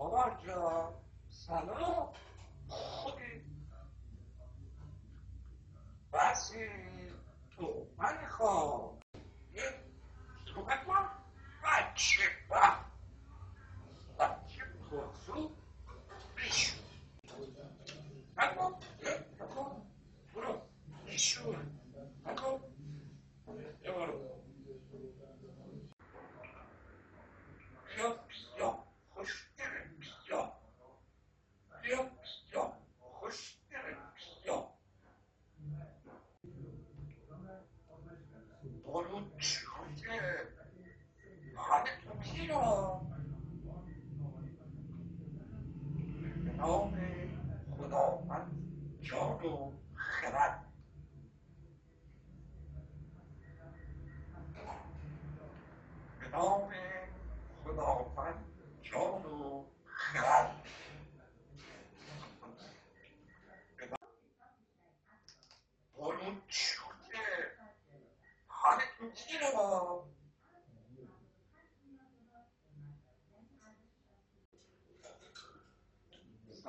بابا جا سلام خوبی بسی تو من خواب تو بکن بچه با بچه بخصو بیشو بکن بکن برو بیشو 老的胡老板，强度很大。老的胡老板，强度很大。那个，我今天，他那几个人啊。